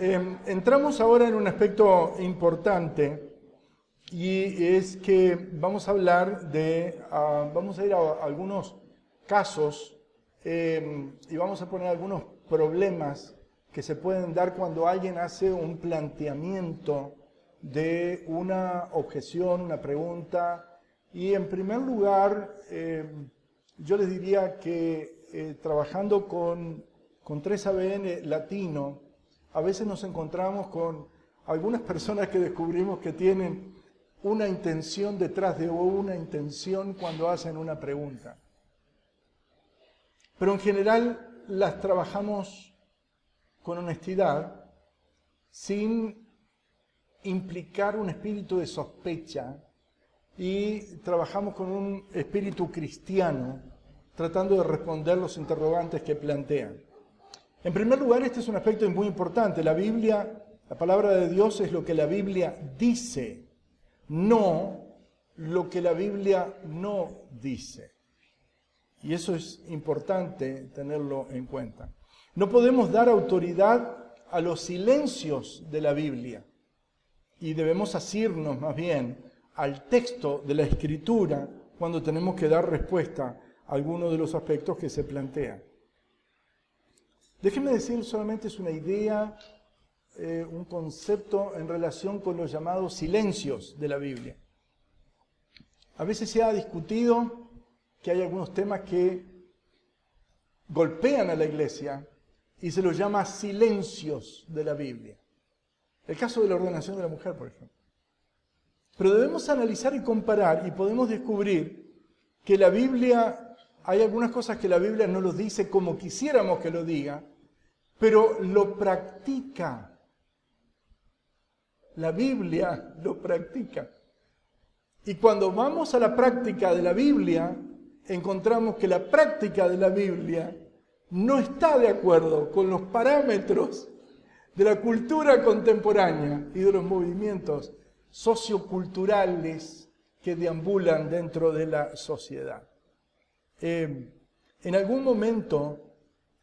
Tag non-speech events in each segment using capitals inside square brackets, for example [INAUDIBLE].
em, entramos ahora en un aspecto importante y es que vamos a hablar de, ah, vamos a ir a algunos casos em, y vamos a poner algunos problemas que se pueden dar cuando alguien hace un planteamiento de una objeción, una pregunta. Y en primer lugar, em, yo les diría que eh, trabajando con, con 3ABN latino, a veces nos encontramos con algunas personas que descubrimos que tienen una intención detrás de una intención cuando hacen una pregunta. Pero en general las trabajamos con honestidad, sin implicar un espíritu de sospecha y trabajamos con un espíritu cristiano tratando de responder los interrogantes que plantean. En primer lugar, este es un aspecto muy importante. La Biblia, la palabra de Dios es lo que la Biblia dice, no lo que la Biblia no dice. Y eso es importante tenerlo en cuenta. No podemos dar autoridad a los silencios de la Biblia y debemos asirnos más bien al texto de la Escritura cuando tenemos que dar respuesta a alguno de los aspectos que se plantean. Déjenme decir solamente es una idea, eh, un concepto en relación con los llamados silencios de la Biblia. A veces se ha discutido que hay algunos temas que golpean a la iglesia y se los llama silencios de la Biblia. El caso de la ordenación de la mujer, por ejemplo. Pero debemos analizar y comparar y podemos descubrir que la Biblia, hay algunas cosas que la Biblia no los dice como quisiéramos que lo diga, pero lo practica. La Biblia lo practica. Y cuando vamos a la práctica de la Biblia, encontramos que la práctica de la Biblia no está de acuerdo con los parámetros de la cultura contemporánea y de los movimientos socioculturales que deambulan dentro de la sociedad. Eh, en algún momento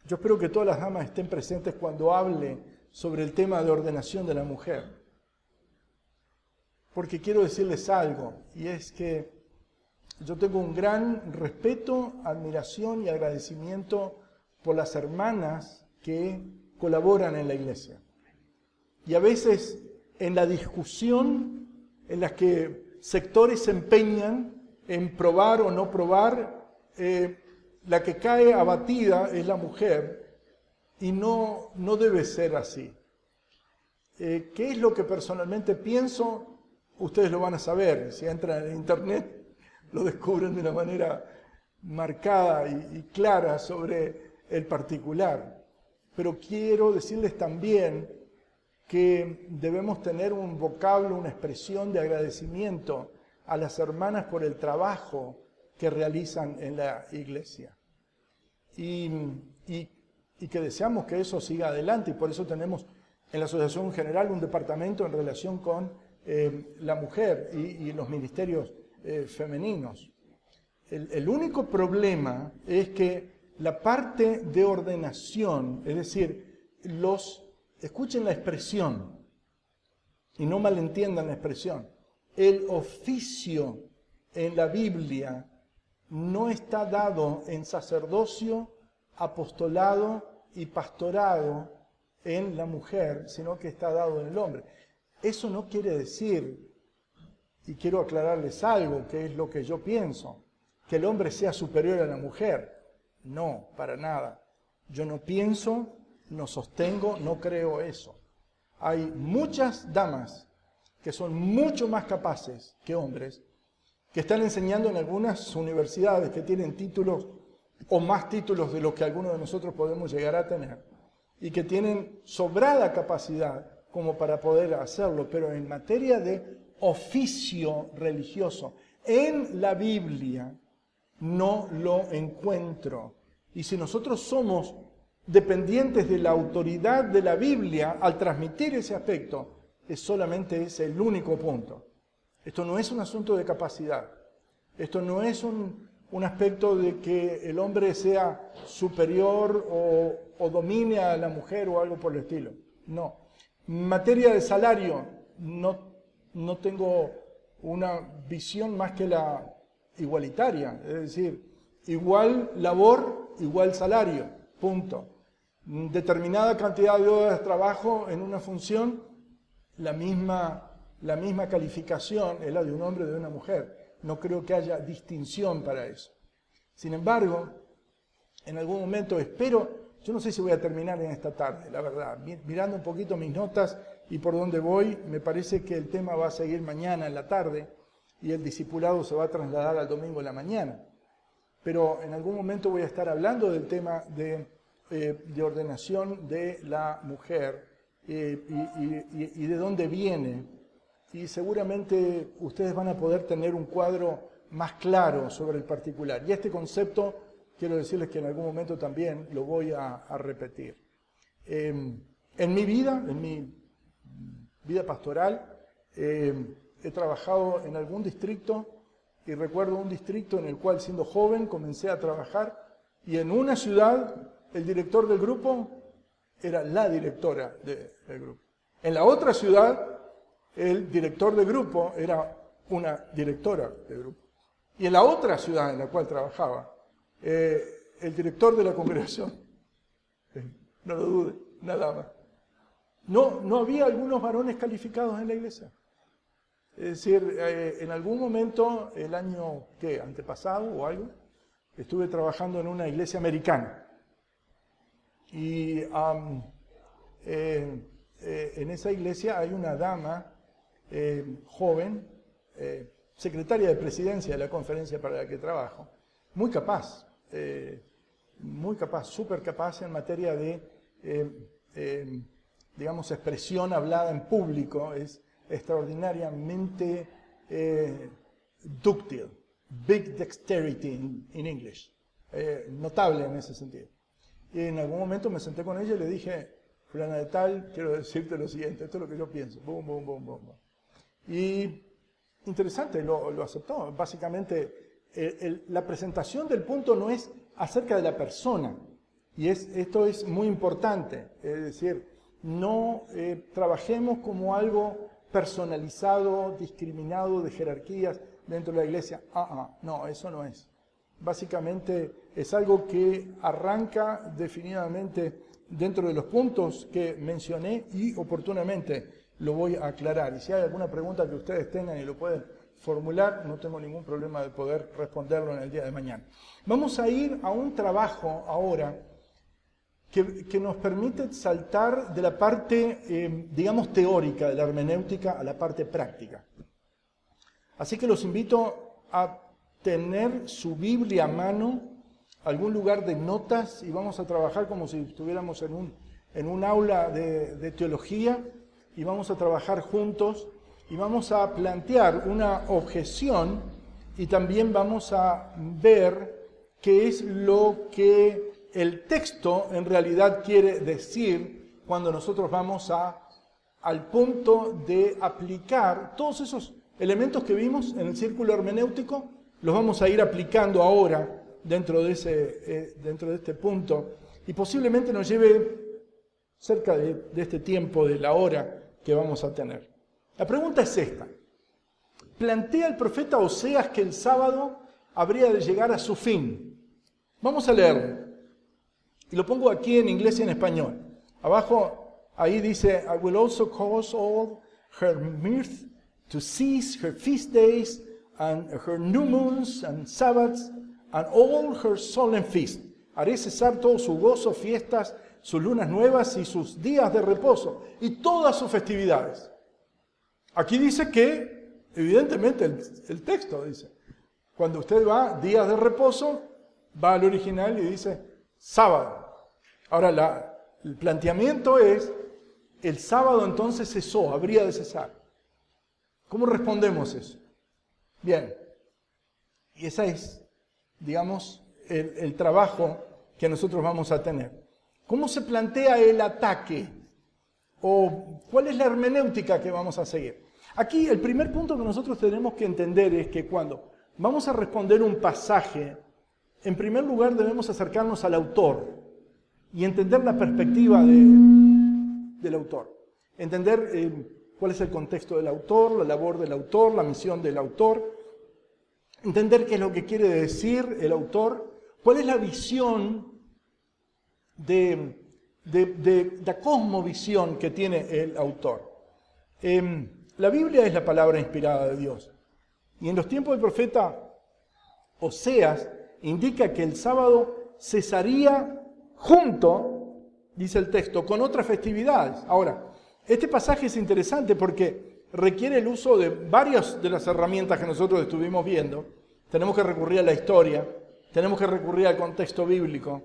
yo espero que todas las damas estén presentes cuando hable sobre el tema de ordenación de la mujer. Porque quiero decirles algo, y es que yo tengo un gran respeto, admiración y agradecimiento por las hermanas que colaboran en la iglesia. Y a veces en la discusión en la que sectores se empeñan en probar o no probar, eh, la que cae abatida es la mujer y no, no debe ser así. Eh, ¿Qué es lo que personalmente pienso? Ustedes lo van a saber. Si entran en internet, [LAUGHS] lo descubren de una manera marcada y, y clara sobre el particular. Pero quiero decirles también que debemos tener un vocablo, una expresión de agradecimiento a las hermanas por el trabajo que realizan en la iglesia y, que deseamos que eso siga adelante y por eso tenemos en la Asociación General un departamento en relación con eh, la mujer y, los ministerios eh, femeninos. El, el, único problema es que la parte de ordenación, es decir, los, escuchen la expresión y no malentiendan la expresión, el oficio en la Biblia no está dado en sacerdocio, apostolado y pastorado en la mujer, sino que está dado en el hombre. Eso no quiere decir, y quiero aclararles algo, que es lo que yo pienso, que el hombre sea superior a la mujer. No, para nada. Yo no pienso, no sostengo, no creo eso. Hay muchas damas que son mucho más capaces que hombres que están enseñando en algunas universidades que tienen títulos o más títulos de los que algunos de nosotros podemos llegar a tener y que tienen sobrada capacidad como para poder hacerlo, pero en materia de oficio religioso, en la Biblia no lo encuentro. Y si nosotros somos dependientes de la autoridad de la Biblia al transmitir ese aspecto, es solamente ese el único punto. Esto no es un asunto de capacidad. Esto no es un, aspecto de que el hombre sea superior o, domine a la mujer o algo por el estilo. No. Materia de salario, no, no tengo una visión más que la igualitaria, es decir, igual labor, igual salario, punto. Determinada cantidad de horas de trabajo en una función, la misma, la misma calificación es la de un hombre o de una mujer. No creo que haya distinción para eso. Sin embargo, en algún momento espero, yo no sé si voy a terminar en esta tarde, la verdad, mirando un poquito mis notas y por dónde voy, me parece que el tema va a seguir mañana en la tarde y el discipulado se va a trasladar al domingo en la mañana. Pero en algún momento voy a estar hablando del tema de, eh, ordenación de la mujer eh, y, y de dónde viene. Y seguramente ustedes van a poder tener un cuadro más claro sobre el particular. Y este concepto, quiero decirles que en algún momento también lo voy a, repetir. Em, en mi vida, en mi vida pastoral, em, he trabajado en algún distrito y recuerdo un distrito en el cual siendo joven comencé a trabajar y en una ciudad el director del grupo era la directora del grupo. En la otra ciudad el director del grupo era una directora del grupo. Y en la otra ciudad en la cual trabajaba, eh, el director de la congregación, eh, no lo dude, nada más. No, no había algunos varones calificados en la iglesia. Es decir, eh, en algún momento, el año ¿qué? antepasado o algo, estuve trabajando en una iglesia americana. Y en esa iglesia hay una dama joven, secretaria de presidencia de la conferencia para la que trabajo, muy capaz, eh, muy capaz, súper capaz en materia de, eh, eh, digamos, expresión hablada en público, es extraordinariamente dúctil, big dexterity in, English, notable en ese sentido. Y en algún momento me senté con ella y le dije, fulana de tal, quiero decirte lo siguiente, esto es lo que yo pienso, boom, boom, boom, boom. Y interesante, lo, aceptó. Básicamente, la presentación del punto no es acerca de la persona. Y es, esto es muy importante. Es decir, no eh, trabajemos como algo personalizado, discriminado de jerarquías dentro de la iglesia. Ah, ah, no, eso no es. Básicamente es algo que arranca definitivamente dentro de los puntos que mencioné y oportunamente lo voy a aclarar. Y si hay alguna pregunta que ustedes tengan y lo pueden formular, no tengo ningún problema de poder responderlo en el día de mañana. Vamos a ir a un trabajo ahora que, nos permite saltar de la parte, eh, digamos, teórica de la hermenéutica a la parte práctica. Así que los invito a tener su Biblia a mano, algún lugar de notas, y vamos a trabajar como si estuviéramos en un, en un aula de teología y vamos a trabajar juntos y vamos a plantear una objeción y también vamos a ver qué es lo que el texto en realidad quiere decir cuando nosotros vamos a, al punto de aplicar todos esos elementos que vimos en el círculo hermenéutico, los vamos a ir aplicando ahora dentro de, ese, eh, dentro de este punto. Y posiblemente nos lleve cerca de, de este tiempo, de la hora, que vamos a tener. La pregunta es esta. Plantea el profeta Oseas que el sábado habría de llegar a su fin. Vamos a leerlo. Y lo pongo aquí en inglés y en español. Abajo, ahí dice, I will also cause all her mirth to cease her feast days and her new moons and Sabbaths and all her solemn feasts. Haré cesar todo su gozo, fiestas sus lunas nuevas y sus días de reposo y todas sus festividades. Aquí dice que, evidentemente, el, texto dice, cuando usted va días de reposo, va al original y dice sábado. Ahora, el planteamiento es, el sábado entonces cesó, habría de cesar. ¿Cómo respondemos eso? Bien, y ese es, digamos, el trabajo que nosotros vamos a tener. ¿Cómo se plantea el ataque? ¿O cuál es la hermenéutica que vamos a seguir? Aquí el primer punto que nosotros tenemos que entender es que cuando vamos a responder un pasaje, en primer lugar debemos acercarnos al autor y entender la perspectiva del autor. entender eh, cuál es el contexto del autor, la labor del autor, la misión del autor, entender qué es lo que quiere decir el autor, cuál es la visión de, la cosmovisión que tiene el autor. Em, la Biblia es la palabra inspirada de Dios. Y en los tiempos del profeta Oseas indica que el sábado cesaría junto, dice el texto, con otras festividades. Ahora, este pasaje es interesante porque requiere el uso de varias de las herramientas que nosotros estuvimos viendo. Tenemos que recurrir a la historia, tenemos que recurrir al contexto bíblico,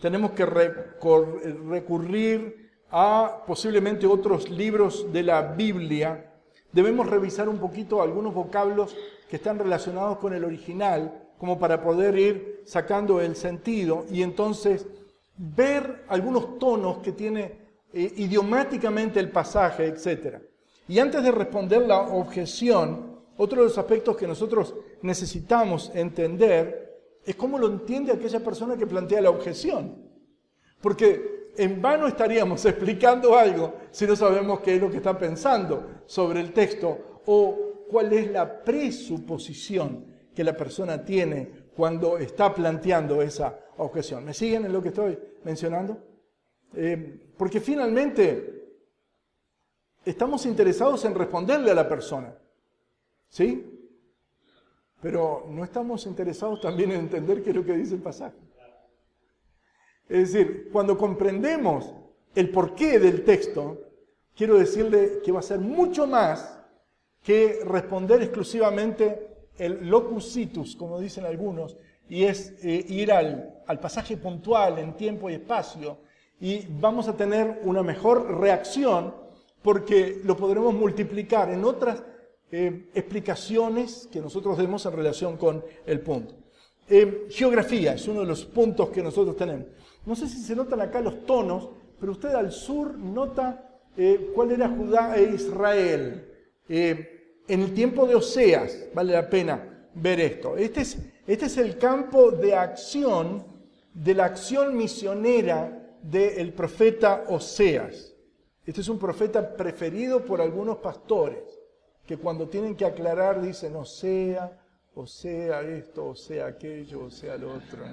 tenemos que recurrir a posiblemente otros libros de la Biblia. Debemos revisar un poquito algunos vocablos que están relacionados con el original, como para poder ir sacando el sentido y entonces ver algunos tonos que tiene eh, idiomáticamente el pasaje, etc. Y antes de responder la objeción, otro de los aspectos que nosotros necesitamos entender es cómo lo entiende aquella persona que plantea la objeción. Porque en vano estaríamos [LAUGHS] explicando algo si no sabemos qué es lo que está pensando sobre el texto o cuál es la presuposición que la persona tiene cuando está planteando esa objeción. ¿Me siguen en lo que estoy mencionando? Eh, porque finalmente estamos interesados en responderle a la persona. ¿Sí? Pero no estamos interesados también en entender qué es lo que dice el pasaje. Es decir, cuando comprendemos el porqué del texto, quiero decirle que va a ser mucho más que responder exclusivamente el locus situs, como dicen algunos, y es eh, ir al, al pasaje puntual en tiempo y espacio, y vamos a tener una mejor reacción porque lo podremos multiplicar en otras eh, explicaciones que nosotros demos en relación con el punto. Eh, geografía es uno de los puntos que nosotros tenemos. No sé si se notan acá los tonos, pero usted al sur nota eh, cuál era Judá e Israel. en el tiempo de Oseas, vale la pena ver esto. Este es, este es el campo de acción, de la acción misionera del profeta Oseas. Este es un profeta preferido por algunos pastores que cuando tienen que aclarar dicen o sea, o sea esto, o sea aquello, o sea lo otro.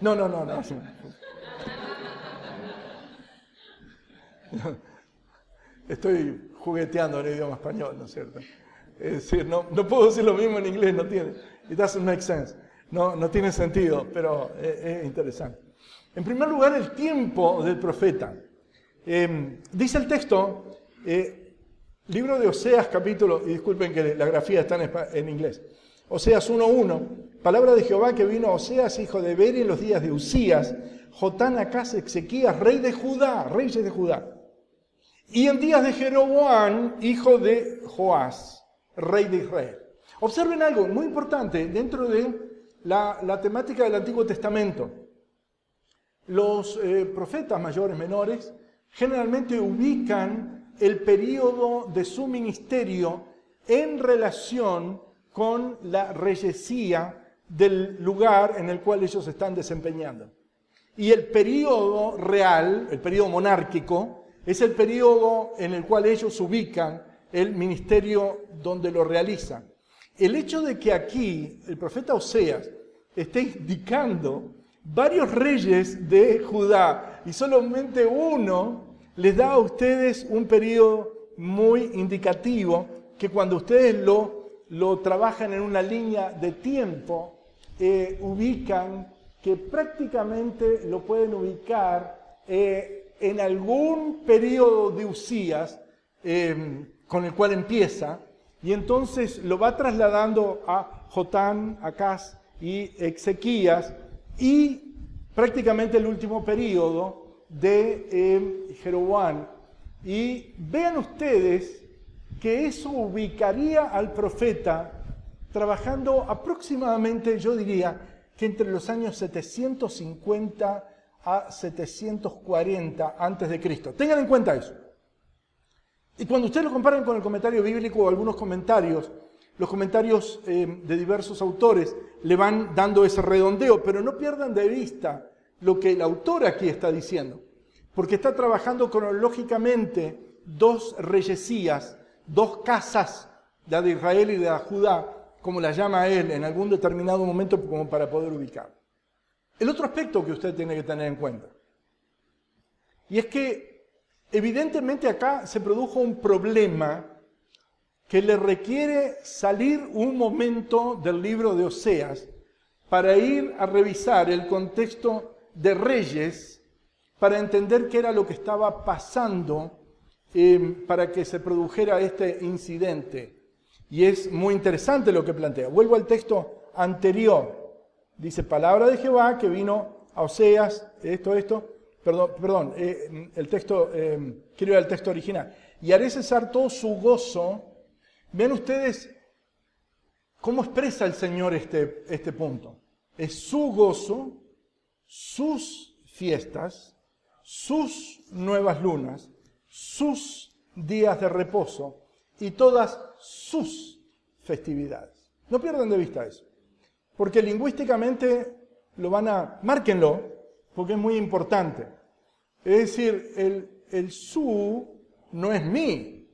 No, no, no, no. [LAUGHS] Estoy jugueteando en el idioma español, ¿no es cierto? Es decir, no, no puedo decir lo mismo en inglés, no tiene. It doesn't make sense. No, no tiene sentido, pero es, interesante. En primer lugar, el tiempo del profeta. Eh, dice el texto, eh, Libro de Oseas, capítulo, y disculpen que la grafía está en, inglés. Oseas 1.1, palabra de Jehová que vino a Oseas, hijo de Beri, en los días de Usías, Jotán, Acaz, Ezequías, rey de Judá, reyes de Judá. Y en días de Jeroboán, hijo de Joás, rey de Israel. Observen algo muy importante dentro de la, temática del Antiguo Testamento. Los eh, profetas mayores, menores, generalmente ubican el periodo de su ministerio en relación con la reyesía del lugar en el cual ellos están desempeñando. Y el periodo real, el periodo monárquico, es el periodo en el cual ellos ubican el ministerio donde lo realizan. El hecho de que aquí el profeta Oseas esté indicando varios reyes de Judá y solamente uno les da a ustedes un periodo muy indicativo que cuando ustedes lo, lo trabajan en una línea de tiempo, eh, ubican que prácticamente lo pueden ubicar eh, en algún periodo de Usías eh, con el cual empieza, y entonces lo va trasladando a Jotán, Acaz y Ezequías, y prácticamente el último periodo de eh, Jeroboam. Y vean ustedes que eso ubicaría al profeta trabajando aproximadamente, yo diría, que entre los años 750 a 740 antes de Cristo. Tengan en cuenta eso. Y cuando ustedes lo comparen con el comentario bíblico o algunos comentarios, los comentarios eh, de diversos autores le van dando ese redondeo, pero no pierdan de vista lo que el autor aquí está diciendo, porque está trabajando cronológicamente dos reyesías, dos casas, la de Israel y de Judá, como la llama él en algún determinado momento como para poder ubicar. El otro aspecto que usted tiene que tener en cuenta, y es que evidentemente acá se produjo un problema que le requiere salir un momento del libro de Oseas para ir a revisar el contexto de Reyes, para entender qué era lo que estaba pasando eh, para que se produjera este incidente. Y es muy interesante lo que plantea. Vuelvo al texto anterior. Dice, palabra de Jehová que vino a Oseas, esto, esto, perdón, perdón eh, el texto, eh, quiero ir al texto original. Y haré cesar todo su gozo. Ven ustedes cómo expresa el Señor este, este punto. Es su gozo, sus fiestas, sus nuevas lunas, sus días de reposo y todas sus festividades. No pierdan de vista eso, porque lingüísticamente lo van a, márquenlo, porque es muy importante. Es decir, el, el su no es mi,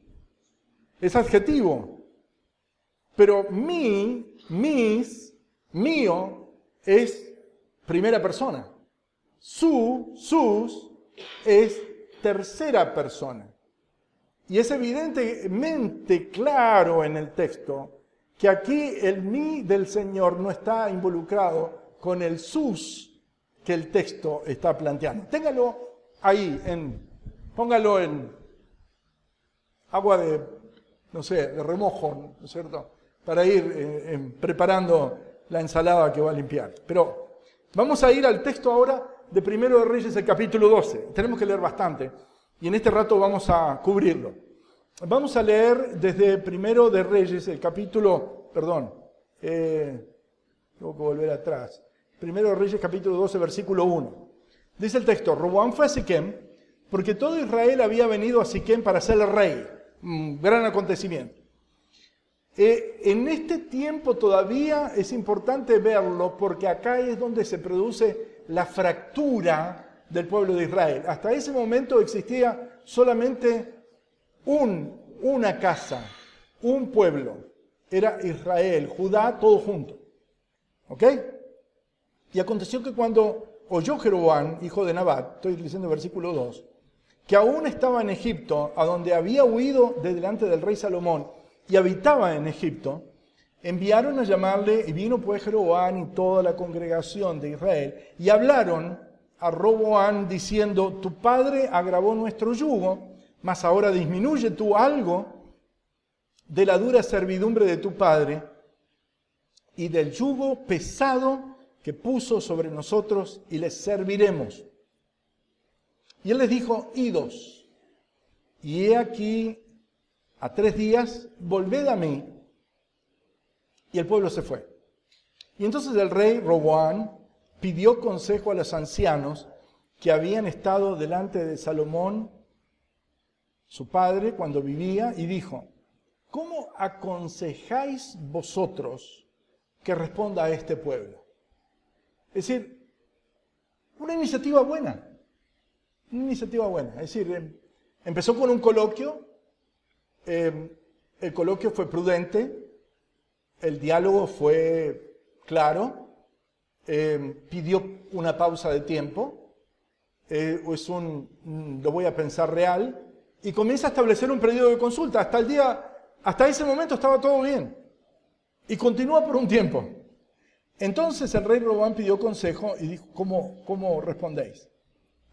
es adjetivo, pero mi, mis, mío es primera persona. Su, sus es tercera persona. Y es evidentemente claro en el texto que aquí el mí del Señor no está involucrado con el sus que el texto está planteando. Téngalo ahí, en, póngalo en agua de, no sé, de remojo, ¿no es cierto? Para ir eh, preparando la ensalada que va a limpiar. Pero vamos a ir al texto ahora de Primero de Reyes, el capítulo 12. Tenemos que leer bastante y en este rato vamos a cubrirlo. Vamos a leer desde Primero de Reyes, el capítulo, perdón, eh, tengo que volver atrás. Primero de Reyes, capítulo 12, versículo 1. Dice el texto, Roboam fue a Siquem porque todo Israel había venido a Siquem para ser el rey. Un gran acontecimiento. Eh, en este tiempo todavía es importante verlo porque acá es donde se produce la fractura del pueblo de Israel. Hasta ese momento existía solamente un, una casa, un pueblo. Era Israel, Judá, todo junto. ¿Ok? Y aconteció que cuando oyó Jeroboam, hijo de Nabat, estoy diciendo versículo 2, que aún estaba en Egipto, a donde había huido de delante del rey Salomón y habitaba en Egipto, enviaron a llamarle, y vino pues Jeroboam y toda la congregación de Israel, y hablaron a Roboán diciendo, tu padre agravó nuestro yugo, mas ahora disminuye tú algo de la dura servidumbre de tu padre y del yugo pesado que puso sobre nosotros y les serviremos. Y él les dijo, idos, y he aquí a tres días, volved a mí. Y el pueblo se fue. Y entonces el rey Roboán pidió consejo a los ancianos que habían estado delante de Salomón, su padre, cuando vivía, y dijo, ¿cómo aconsejáis vosotros que responda a este pueblo? Es decir, una iniciativa buena, una iniciativa buena. Es decir, em, empezó con un coloquio, em, el coloquio fue prudente, el diálogo fue claro, Em, pidió una pausa de tiempo, eh, es un, lo voy a pensar real, y comienza a establecer un periodo de consulta. Hasta el día, hasta ese momento estaba todo bien. Y continúa por un tiempo. Entonces el rey Robán pidió consejo y dijo, ¿cómo, cómo respondéis?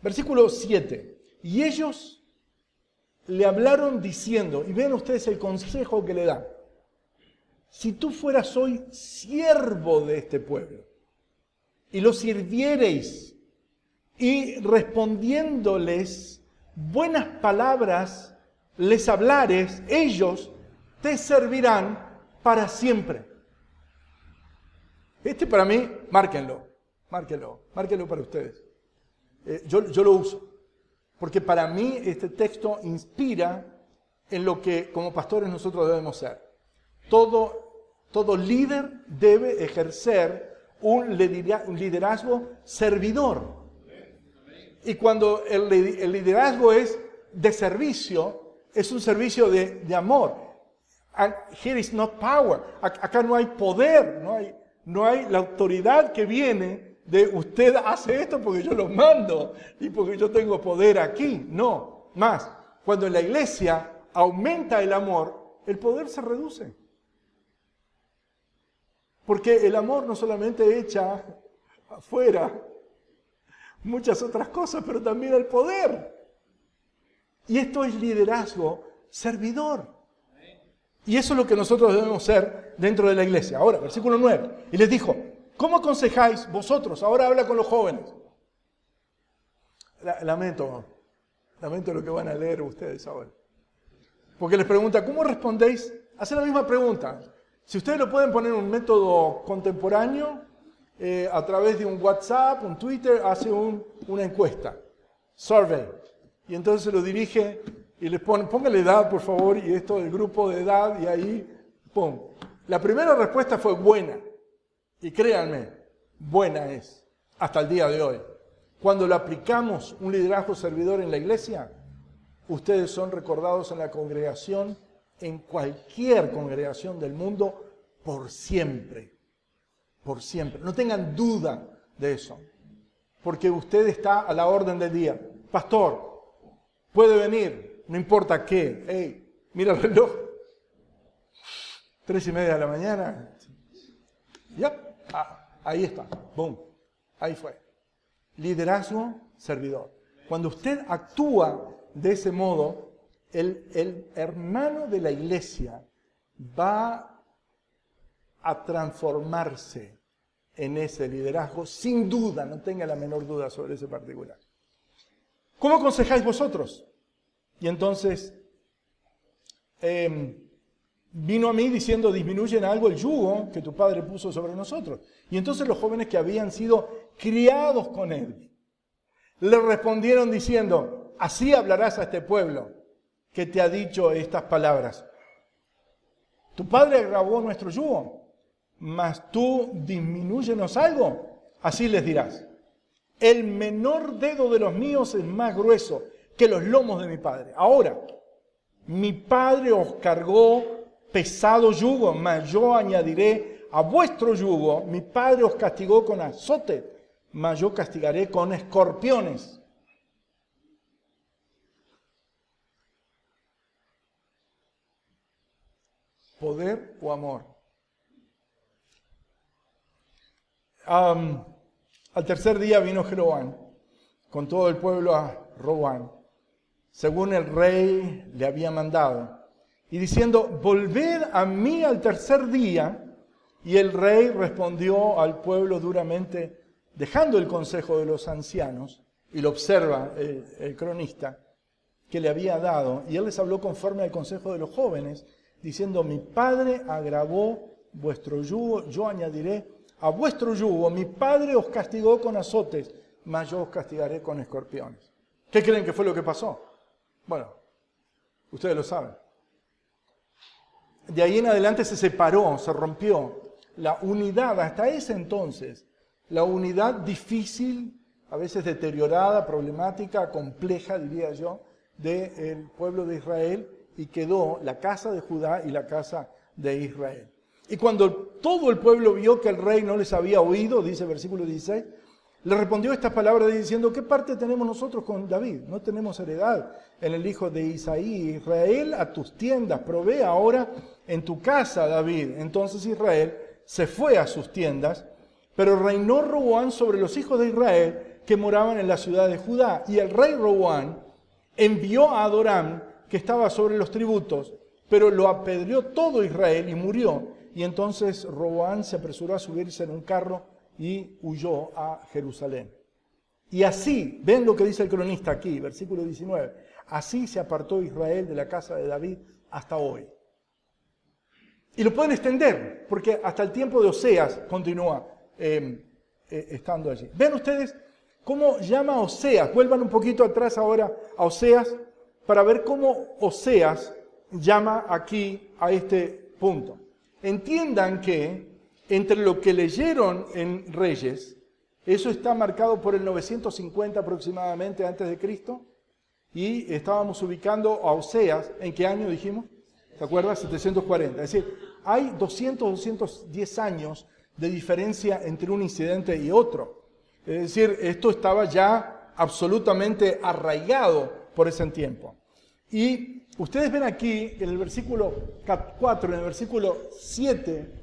Versículo 7. Y ellos le hablaron diciendo, y vean ustedes el consejo que le da, si tú fueras hoy siervo de este pueblo, y los sirviereis y respondiéndoles buenas palabras les hablares, ellos te servirán para siempre. Este para mí, márquenlo, márquenlo, márquenlo para ustedes. Eh, yo, yo lo uso, porque para mí este texto inspira en lo que como pastores nosotros debemos ser. Todo, todo líder debe ejercer un liderazgo servidor. Y cuando el liderazgo es de servicio, es un servicio de, amor. here is not power. Acá no hay poder, no hay, no hay la autoridad que viene de usted hace esto porque yo lo mando y porque yo tengo poder aquí. No, más. Cuando en la iglesia aumenta el amor, el poder se reduce. Porque el amor no solamente echa afuera muchas otras cosas, pero también el poder. Y esto es liderazgo servidor. Y eso es lo que nosotros debemos ser dentro de la iglesia. Ahora, versículo 9. Y les dijo, ¿cómo aconsejáis vosotros? Ahora habla con los jóvenes. Lamento, lamento lo que van a leer ustedes ahora. Porque les pregunta, ¿cómo respondéis? Hace la misma pregunta. Si ustedes lo pueden poner en un método contemporáneo, eh, a través de un WhatsApp, un Twitter, hace una encuesta, survey. Y entonces lo dirige y les pone, póngale edad, por favor, y esto del grupo de edad, y ahí, ¡pum! La primera respuesta fue buena. Y créanme, buena es, hasta el día de hoy. Cuando lo aplicamos un liderazgo servidor en la iglesia, ustedes son recordados en la congregación, en cualquier congregación del mundo, por siempre. Por siempre. No tengan duda de eso. Porque usted está a la orden del día. Pastor, puede venir, no importa qué. Hey, mira el reloj. Tres y media de la mañana. Ya, ah, ahí está. Boom. Ahí fue. Liderazgo, servidor. Cuando usted actúa de ese modo, el, hermano de la iglesia va a transformarse en ese liderazgo, sin duda, no tenga la menor duda sobre ese particular. ¿Cómo aconsejáis vosotros? Y entonces em, vino a mí diciendo, disminuyen algo el yugo que tu padre puso sobre nosotros. Y entonces los jóvenes que habían sido criados con él, le respondieron diciendo, así hablarás a este pueblo que te ha dicho estas palabras. Tu padre agravó nuestro yugo mas tú disminúyenos algo. Así les dirás. El menor dedo de los míos es más grueso que los lomos de mi padre. Ahora, mi padre os cargó pesado yugo, mas yo añadiré a vuestro yugo. Mi padre os castigó con azote, mas yo castigaré con escorpiones. Poder o amor. al tercer día vino Jeroboam con todo el pueblo a Robán, según el rey le había mandado, y diciendo, volved a mí al tercer día. Y el rey respondió al pueblo duramente, dejando el consejo de los ancianos, y lo observa el, cronista, que le había dado, y él les habló conforme al consejo de los jóvenes, diciendo, mi padre agravó vuestro yugo, yo añadiré a vuestro yugo mi padre os castigó con azotes, mas yo os castigaré con escorpiones. ¿Qué creen que fue lo que pasó? Bueno, ustedes lo saben. De ahí en adelante se separó, se rompió la unidad, hasta ese entonces, la unidad difícil, a veces deteriorada, problemática, compleja, diría yo, del pueblo de Israel y quedó la casa de Judá y la casa de Israel. Y cuando todo el pueblo vio que el rey no les había oído, dice versículo 16, le respondió estas palabras diciendo, ¿qué parte tenemos nosotros con David? No tenemos heredad en el hijo de Isaí. Israel a tus tiendas, provee ahora en tu casa, David. Entonces Israel se fue a sus tiendas, pero reinó Roboán sobre los hijos de Israel que moraban en la ciudad de Judá. Y el rey Roboán envió a Adoram, que estaba sobre los tributos, pero lo apedreó todo Israel y murió y entonces Roboán se apresuró a subirse en un carro y huyó a Jerusalén. Y así, ven lo que dice el cronista aquí, versículo 19, así se apartó Israel de la casa de David hasta hoy. Y lo pueden extender, porque hasta el tiempo de Oseas continúa em, eh, estando allí. Ven ustedes cómo llama Oseas, vuelvan un poquito atrás ahora a Oseas, para ver cómo Oseas llama aquí a este punto entiendan que entre lo que leyeron en Reyes, eso está marcado por el 950 aproximadamente antes de Cristo, y estábamos ubicando a Oseas, ¿en qué año dijimos? ¿Te acuerdas? 740. Es decir, hay 200, 210 años de diferencia entre un incidente y otro. Es decir, esto estaba ya absolutamente arraigado por ese tiempo. Y ustedes ven aquí en el versículo 4, en el versículo 7,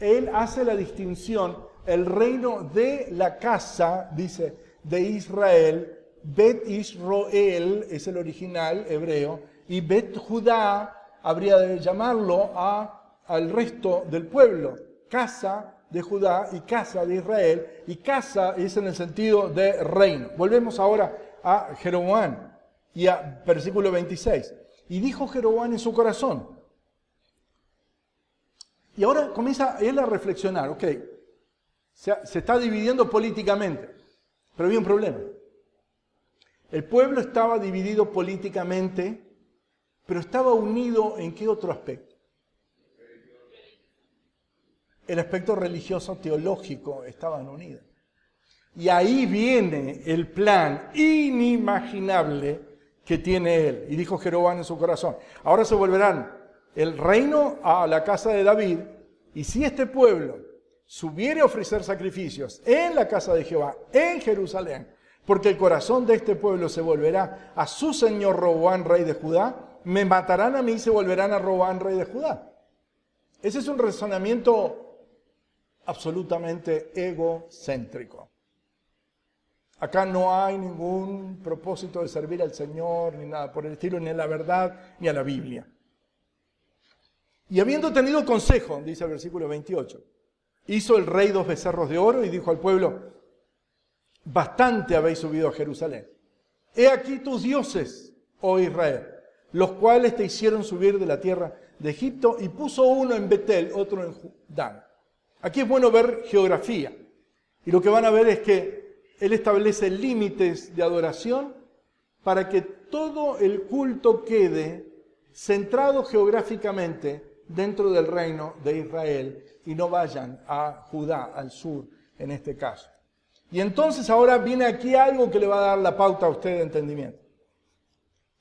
él hace la distinción, el reino de la casa, dice, de Israel, Bet Israel es el original hebreo, y Bet Judá habría de llamarlo a, al resto del pueblo, casa de Judá y casa de Israel, y casa es en el sentido de reino. Volvemos ahora a Jeroboam y a versículo 26. Y dijo Jeroboam en su corazón. Y ahora comienza él a reflexionar, ok, se, está dividiendo políticamente, pero había un problema. El pueblo estaba dividido políticamente, pero estaba unido en qué otro aspecto? El aspecto religioso teológico estaban unidos. Y ahí viene el plan inimaginable que tiene él. Y dijo Jeroboam en su corazón, ahora se volverán el reino a la casa de David, y si este pueblo subiere a ofrecer sacrificios en la casa de Jehová, en Jerusalén, porque el corazón de este pueblo se volverá a su señor Roboán, rey de Judá, me matarán a mí y se volverán a Roboán, rey de Judá. Ese es un razonamiento absolutamente egocéntrico. Acá no hay ningún propósito de servir al Señor, ni nada por el estilo, ni a la verdad, ni a la Biblia. Y habiendo tenido consejo, dice el versículo 28, hizo el rey dos becerros de oro y dijo al pueblo, bastante habéis subido a Jerusalén. He aquí tus dioses, oh Israel, los cuales te hicieron subir de la tierra de Egipto y puso uno en Betel, otro en Dan. Aquí es bueno ver geografía. Y lo que van a ver es que Él establece límites de adoración para que todo el culto quede centrado geográficamente dentro del reino de Israel y no vayan a Judá, al sur en este caso. Y entonces ahora viene aquí algo que le va a dar la pauta a usted de entendimiento.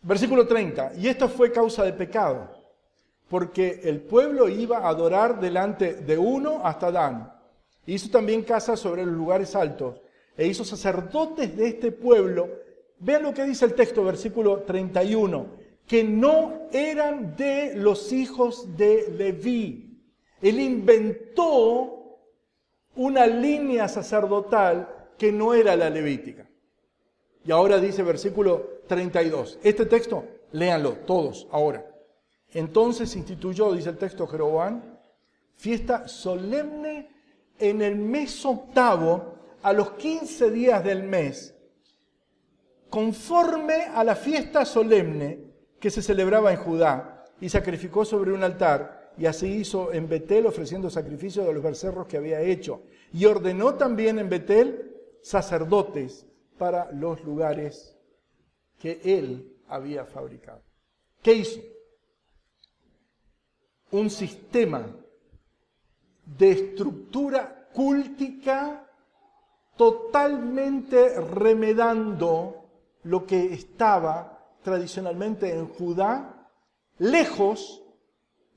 Versículo 30. Y esto fue causa de pecado, porque el pueblo iba a adorar delante de uno hasta Dan. Hizo también casa sobre los lugares altos e hizo sacerdotes de este pueblo. Vean lo que dice el texto, versículo 31, que no eran de los hijos de Leví. Él inventó una línea sacerdotal que no era la levítica. Y ahora dice versículo 32. Este texto, léanlo todos ahora. Entonces instituyó, dice el texto Jeroboam, fiesta solemne en el mes octavo, a los 15 días del mes, conforme a la fiesta solemne que se celebraba en Judá, y sacrificó sobre un altar, y así hizo en Betel ofreciendo sacrificio de los becerros que había hecho. Y ordenó también en Betel sacerdotes para los lugares que él había fabricado. ¿Qué hizo? Un sistema de estructura cúltica totalmente remedando lo que estaba tradicionalmente en Judá, lejos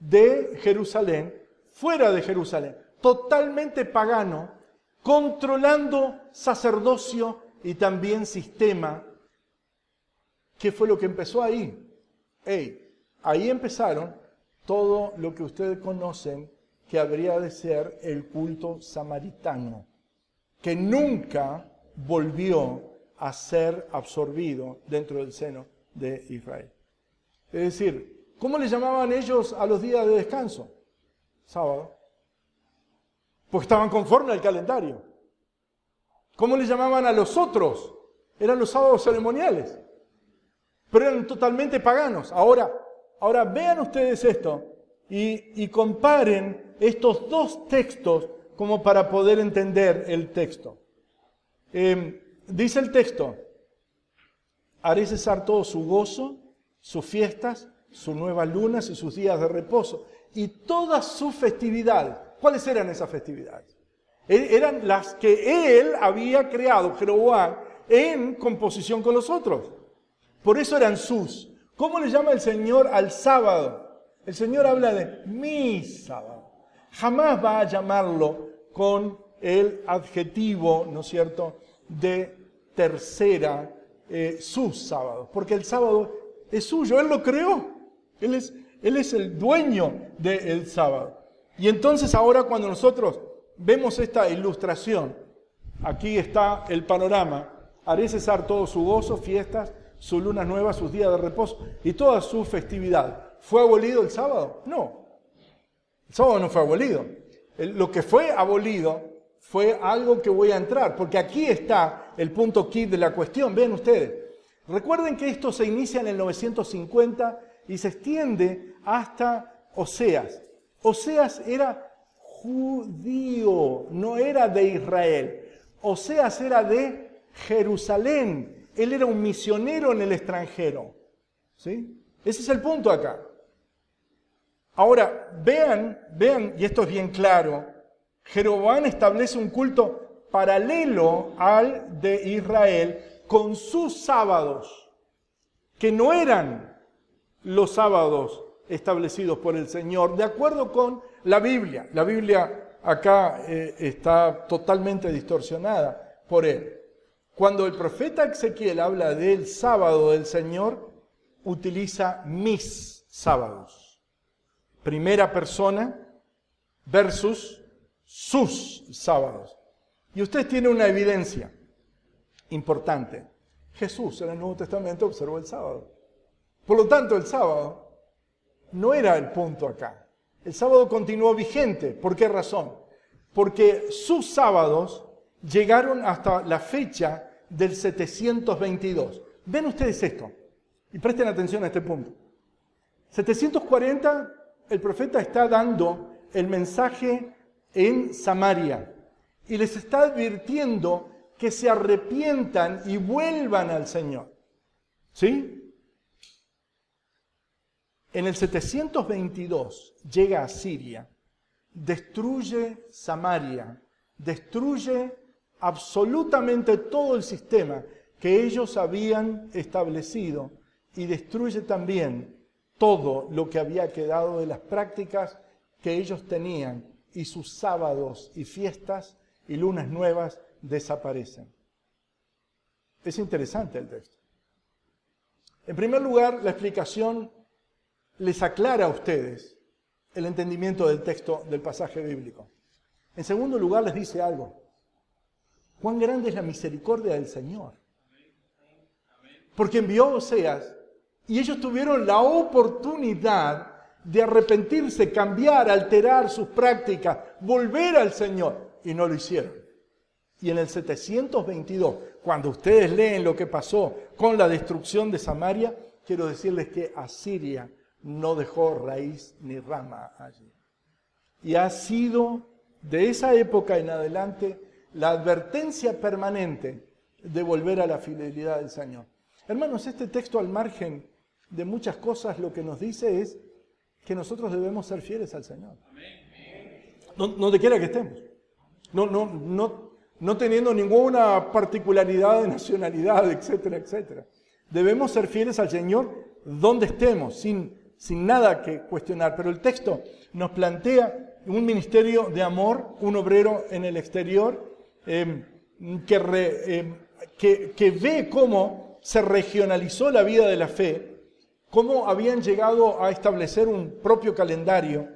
de Jerusalén, fuera de Jerusalén, totalmente pagano, controlando sacerdocio y también sistema. ¿Qué fue lo que empezó ahí? ahí empezaron todo lo que ustedes conocen que habría de ser el culto samaritano, que nunca volvió a ser absorbido dentro del seno de Israel. Es decir, ¿cómo le llamaban ellos a los días de descanso? Sábado porque estaban conformes al calendario. ¿Cómo le llamaban a los otros? Eran los sábados ceremoniales, pero eran totalmente paganos. Ahora, ahora vean ustedes esto y, comparen estos dos textos como para poder entender el texto. Em, dice el texto, haré cesar todo su gozo, sus fiestas, sus nuevas lunas y sus días de reposo, y todas sus festividades ¿Cuáles eran esas festividades? E-, eran las que él había creado, Jeroboam, en composición con los otros. Por eso eran sus. ¿Cómo le llama el Señor al sábado? El Señor habla de mi sábado. Jamás va a llamarlo con el adjetivo, ¿no es cierto?, de tercera, eh, sus sábados, porque el sábado es suyo, Él lo creó, Él es, él es el dueño del sábado. Y entonces ahora cuando nosotros vemos esta ilustración, aquí está el panorama, haré cesar todo su gozo, fiestas, sus lunas nuevas, sus días de reposo y toda su festividad. ¿Fue abolido el sábado? No. El sábado no fue abolido. Lo que fue abolido fue algo que voy a entrar, porque aquí está el punto key de la cuestión. Ven ustedes. Recuerden que esto se inicia en el 950 y se extiende hasta Oseas. Oseas era judío, no era de Israel. Oseas era de Jerusalén. Él era un misionero en el extranjero. ¿Sí? Ese es el punto acá. Ahora, vean, vean, y esto es bien claro, Jeroboam establece un culto paralelo al de Israel con sus sábados, que no eran los sábados establecidos por el Señor, de acuerdo con la Biblia. La Biblia acá eh, está totalmente distorsionada por él. Cuando el profeta Ezequiel habla del sábado del Señor, utiliza mis sábados. Primera persona versus sus sábados. Y usted tiene una evidencia importante. Jesús en el Nuevo Testamento observó el sábado. Por lo tanto, el sábado no era el punto acá. El sábado continuó vigente. ¿Por qué razón? Porque sus sábados llegaron hasta la fecha del 722. Ven ustedes esto y presten atención a este punto. 740, el profeta está dando el mensaje en Samaria y les está advirtiendo que se arrepientan y vuelvan al Señor. ¿Sí? En el 722 llega a Siria, destruye Samaria, destruye absolutamente todo el sistema que ellos habían establecido y destruye también todo lo que había quedado de las prácticas que ellos tenían y sus sábados y fiestas y lunas nuevas desaparecen. Es interesante el texto. En primer lugar, la explicación les aclara a ustedes el entendimiento del texto del pasaje bíblico. En segundo lugar, les dice algo. Cuán grande es la misericordia del Señor. Porque envió Oseas y ellos tuvieron la oportunidad de arrepentirse, cambiar, alterar sus prácticas, volver al Señor y no lo hicieron. Y en el 722, cuando ustedes leen lo que pasó con la destrucción de Samaria, quiero decirles que Asiria no dejó raíz ni rama allí. Y ha sido de esa época en adelante la advertencia permanente de volver a la fidelidad del Señor. Hermanos, este texto al margen de muchas cosas lo que nos dice es que nosotros debemos ser fieles al Señor. Donde quiera que estemos. No, no, no, no teniendo ninguna particularidad de nacionalidad, etcétera, etcétera. Debemos ser fieles al Señor donde estemos, sin sin nada que cuestionar, pero el texto nos plantea un ministerio de amor, un obrero en el exterior, em, em, que, que, ve cómo se regionalizó la vida de la fe, cómo habían llegado a establecer un propio calendario,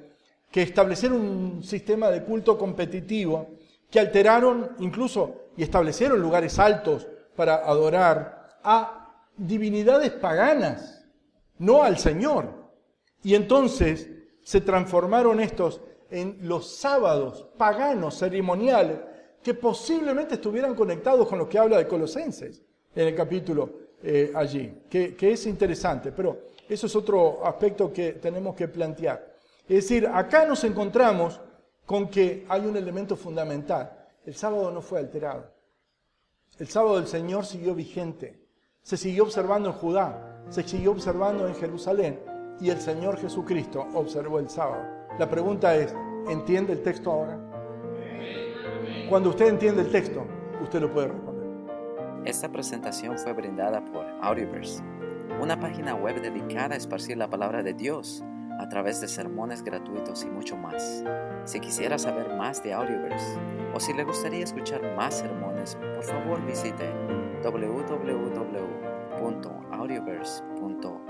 que establecieron un sistema de culto competitivo, que alteraron incluso y establecieron lugares altos para adorar a divinidades paganas, no al Señor. Y entonces se transformaron estos en los sábados paganos, ceremoniales, que posiblemente estuvieran conectados con lo que habla de Colosenses en el capítulo eh, allí, que, que es interesante, pero eso es otro aspecto que tenemos que plantear. Es decir, acá nos encontramos con que hay un elemento fundamental. El sábado no fue alterado. El sábado del Señor siguió vigente. Se siguió observando en Judá, se siguió observando en Jerusalén y el Señor Jesucristo observó el sábado. La pregunta es, ¿entiende el texto ahora? Cuando usted entiende el texto, usted lo puede responder. Esta presentación fue brindada por Audioverse, una página web dedicada a esparcir la palabra de Dios a través de sermones gratuitos y mucho más. Si quisiera saber más de Audioverse o si le gustaría escuchar más sermones, por favor visite www.audioverse.org.